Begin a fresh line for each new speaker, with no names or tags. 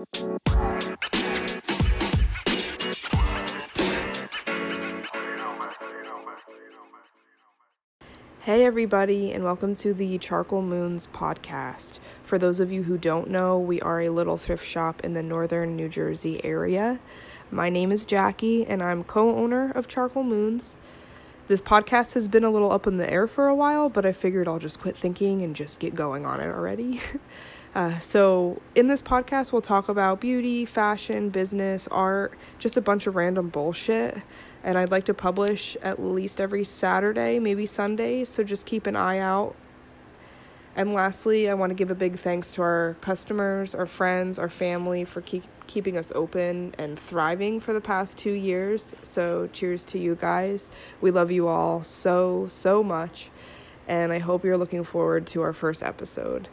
Hey, everybody, and welcome to the Charcoal Moons podcast. For those of you who don't know, we are a little thrift shop in the northern New Jersey area. My name is Jackie, and I'm co owner of Charcoal Moons. This podcast has been a little up in the air for a while, but I figured I'll just quit thinking and just get going on it already. uh, so, in this podcast, we'll talk about beauty, fashion, business, art, just a bunch of random bullshit. And I'd like to publish at least every Saturday, maybe Sunday, so just keep an eye out. And lastly, I want to give a big thanks to our customers, our friends, our family for keep, keeping us open and thriving for the past two years. So, cheers to you guys. We love you all so, so much. And I hope you're looking forward to our first episode.